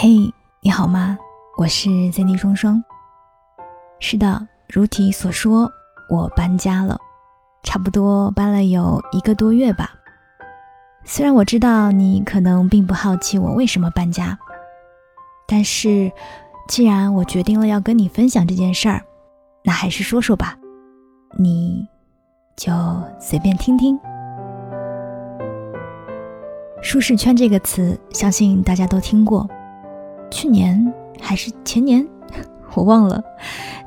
嘿，你好吗？我是 ZD 双双。是的，如题所说，我搬家了，差不多搬了有一个多月吧。虽然我知道你可能并不好奇我为什么搬家，但是既然我决定了要跟你分享这件事儿，那还是说说吧，你就随便听听。舒适圈这个词，相信大家都听过。去年还是前年，我忘了。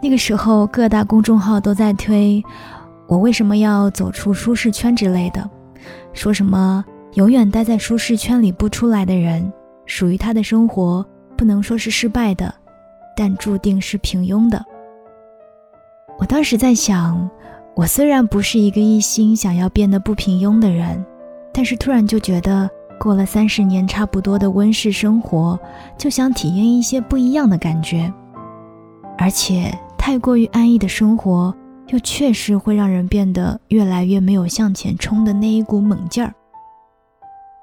那个时候，各大公众号都在推“我为什么要走出舒适圈”之类的，说什么永远待在舒适圈里不出来的人，属于他的生活不能说是失败的，但注定是平庸的。我当时在想，我虽然不是一个一心想要变得不平庸的人，但是突然就觉得。过了三十年差不多的温室生活，就想体验一些不一样的感觉。而且太过于安逸的生活，又确实会让人变得越来越没有向前冲的那一股猛劲儿。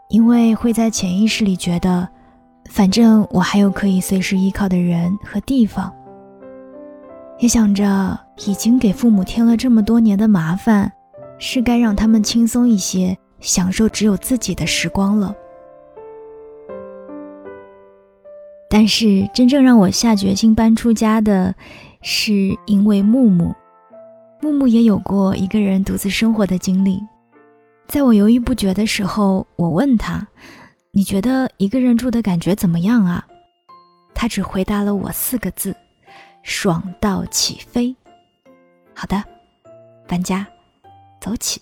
因为会在潜意识里觉得，反正我还有可以随时依靠的人和地方。也想着已经给父母添了这么多年的麻烦，是该让他们轻松一些。享受只有自己的时光了。但是真正让我下决心搬出家的，是因为木木。木木也有过一个人独自生活的经历。在我犹豫不决的时候，我问他：“你觉得一个人住的感觉怎么样啊？”他只回答了我四个字：“爽到起飞。”好的，搬家，走起。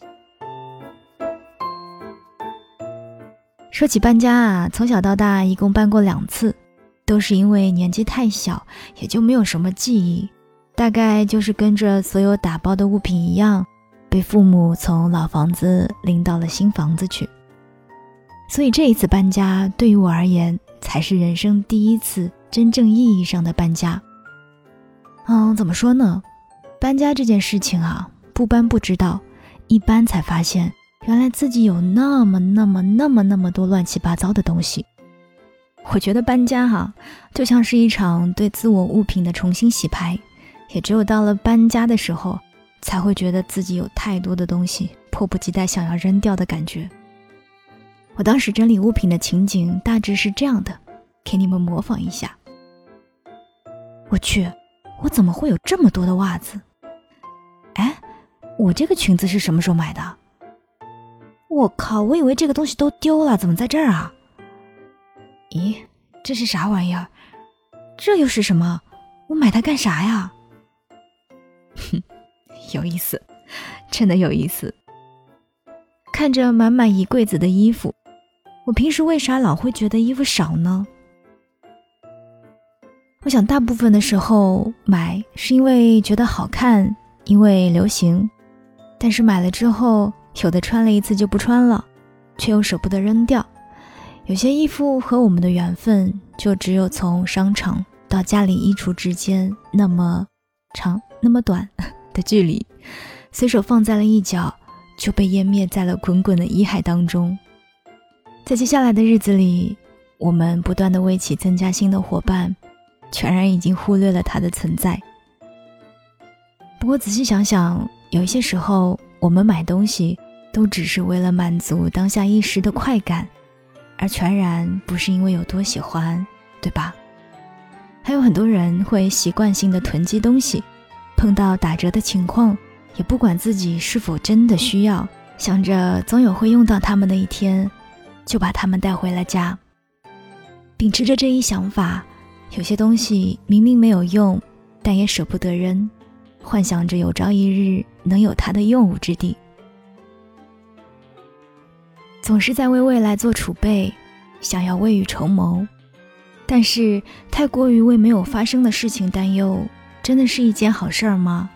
说起搬家啊，从小到大一共搬过两次，都是因为年纪太小，也就没有什么记忆。大概就是跟着所有打包的物品一样，被父母从老房子拎到了新房子去。所以这一次搬家对于我而言，才是人生第一次真正意义上的搬家。嗯，怎么说呢？搬家这件事情啊，不搬不知道，一搬才发现。原来自己有那么那么那么那么多乱七八糟的东西。我觉得搬家哈，就像是一场对自我物品的重新洗牌，也只有到了搬家的时候，才会觉得自己有太多的东西，迫不及待想要扔掉的感觉。我当时整理物品的情景大致是这样的，给你们模仿一下。我去，我怎么会有这么多的袜子？哎，我这个裙子是什么时候买的？我靠！我以为这个东西都丢了，怎么在这儿啊？咦，这是啥玩意儿？这又是什么？我买它干啥呀？哼，有意思，真的有意思。看着满满一柜子的衣服，我平时为啥老会觉得衣服少呢？我想大部分的时候买是因为觉得好看，因为流行，但是买了之后。有的穿了一次就不穿了，却又舍不得扔掉；有些衣服和我们的缘分就只有从商场到家里衣橱之间那么长、那么短的距离，随手放在了一角，就被湮灭在了滚滚的衣海当中。在接下来的日子里，我们不断的为其增加新的伙伴，全然已经忽略了它的存在。不过仔细想想，有一些时候我们买东西。都只是为了满足当下一时的快感，而全然不是因为有多喜欢，对吧？还有很多人会习惯性的囤积东西，碰到打折的情况，也不管自己是否真的需要，想着总有会用到它们的一天，就把它们带回了家。秉持着这一想法，有些东西明明没有用，但也舍不得扔，幻想着有朝一日能有它的用武之地。总是在为未来做储备，想要未雨绸缪，但是太过于为没有发生的事情担忧，真的是一件好事儿吗？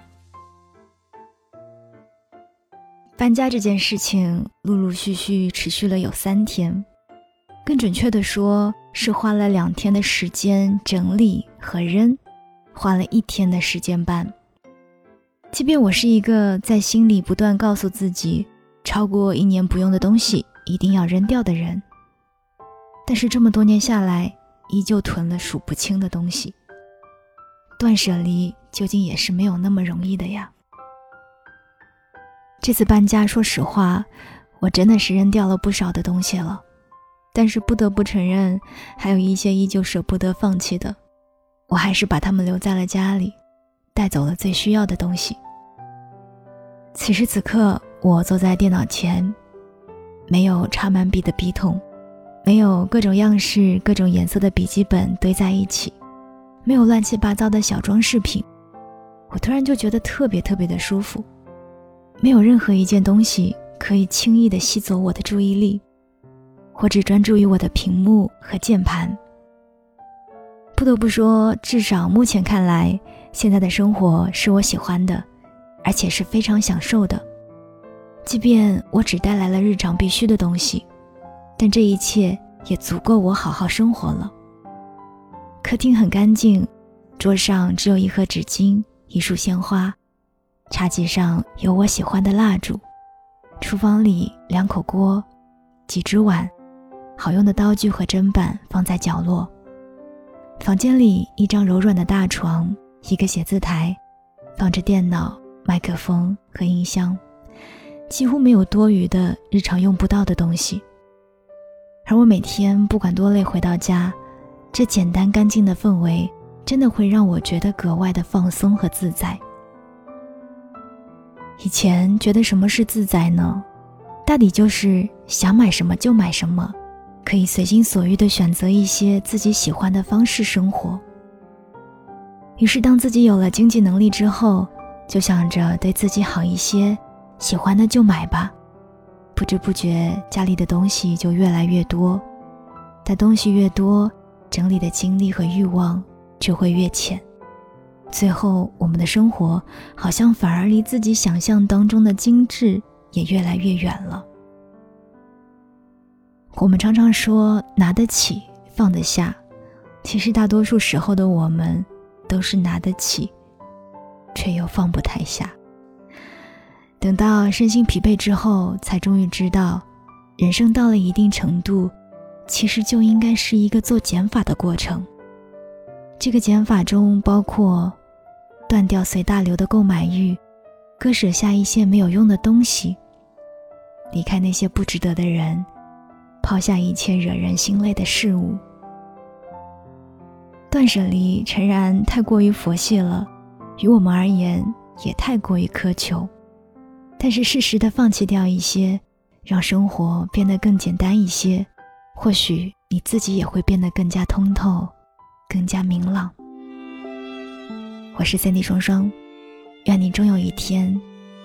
搬家这件事情陆陆续续持续了有三天，更准确的说是花了两天的时间整理和扔，花了一天的时间搬。即便我是一个在心里不断告诉自己，超过一年不用的东西。一定要扔掉的人，但是这么多年下来，依旧囤了数不清的东西。断舍离究竟也是没有那么容易的呀。这次搬家，说实话，我真的是扔掉了不少的东西了，但是不得不承认，还有一些依旧舍不得放弃的，我还是把它们留在了家里，带走了最需要的东西。此时此刻，我坐在电脑前，没有插满笔的笔筒，没有各种样式、各种颜色的笔记本堆在一起，没有乱七八糟的小装饰品，我突然就觉得特别特别的舒服。没有任何一件东西可以轻易的吸走我的注意力，我只专注于我的屏幕和键盘。不得不说，至少目前看来，现在的生活是我喜欢的，而且是非常享受的。即便我只带来了日常必需的东西，但这一切也足够我好好生活了。客厅很干净，桌上只有一盒纸巾，一束鲜花。茶几上有我喜欢的蜡烛，厨房里两口锅，几只碗，好用的刀具和砧板放在角落。房间里一张柔软的大床，一个写字台，放着电脑、麦克风和音箱，几乎没有多余的日常用不到的东西。而我每天不管多累回到家，这简单干净的氛围，真的会让我觉得格外的放松和自在。以前觉得什么是自在呢？大抵就是想买什么就买什么，可以随心所欲地选择一些自己喜欢的方式生活。于是，当自己有了经济能力之后，就想着对自己好一些，喜欢的就买吧。不知不觉，家里的东西就越来越多，但东西越多，整理的精力和欲望就会越浅。最后，我们的生活好像反而离自己想象当中的精致也越来越远了。我们常常说拿得起放得下，其实大多数时候的我们都是拿得起，却又放不太下。等到身心疲惫之后，才终于知道，人生到了一定程度，其实就应该是一个做减法的过程。这个减法中包括。断掉随大流的购买欲，割舍下一些没有用的东西，离开那些不值得的人，抛下一切惹人心累的事物。断舍离诚然太过于佛系了，于我们而言也太过于苛求。但是适时的放弃掉一些，让生活变得更简单一些，或许你自己也会变得更加通透，更加明朗。我是三 D 双双，愿你终有一天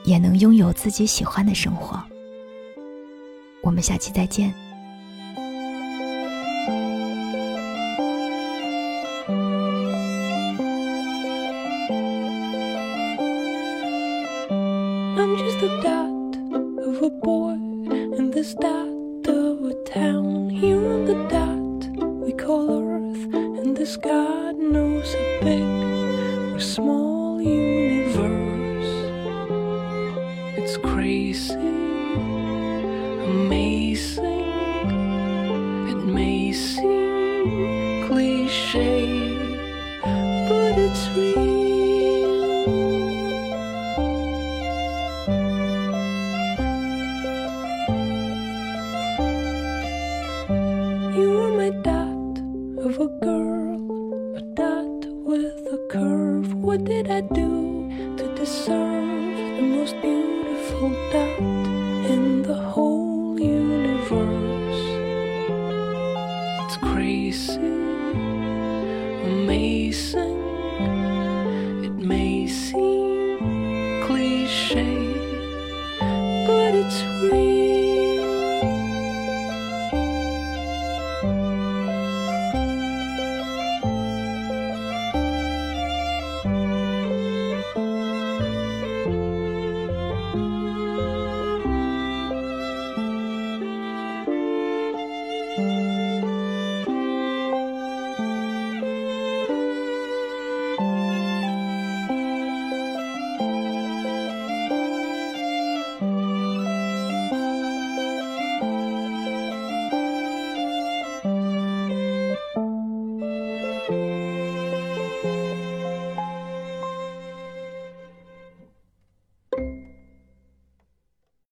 也能拥有自己喜欢的生活。我们下期再见。start of a town here on the dot. We call Earth, and this God knows a big or small universe. It's crazy, amazing. Amazing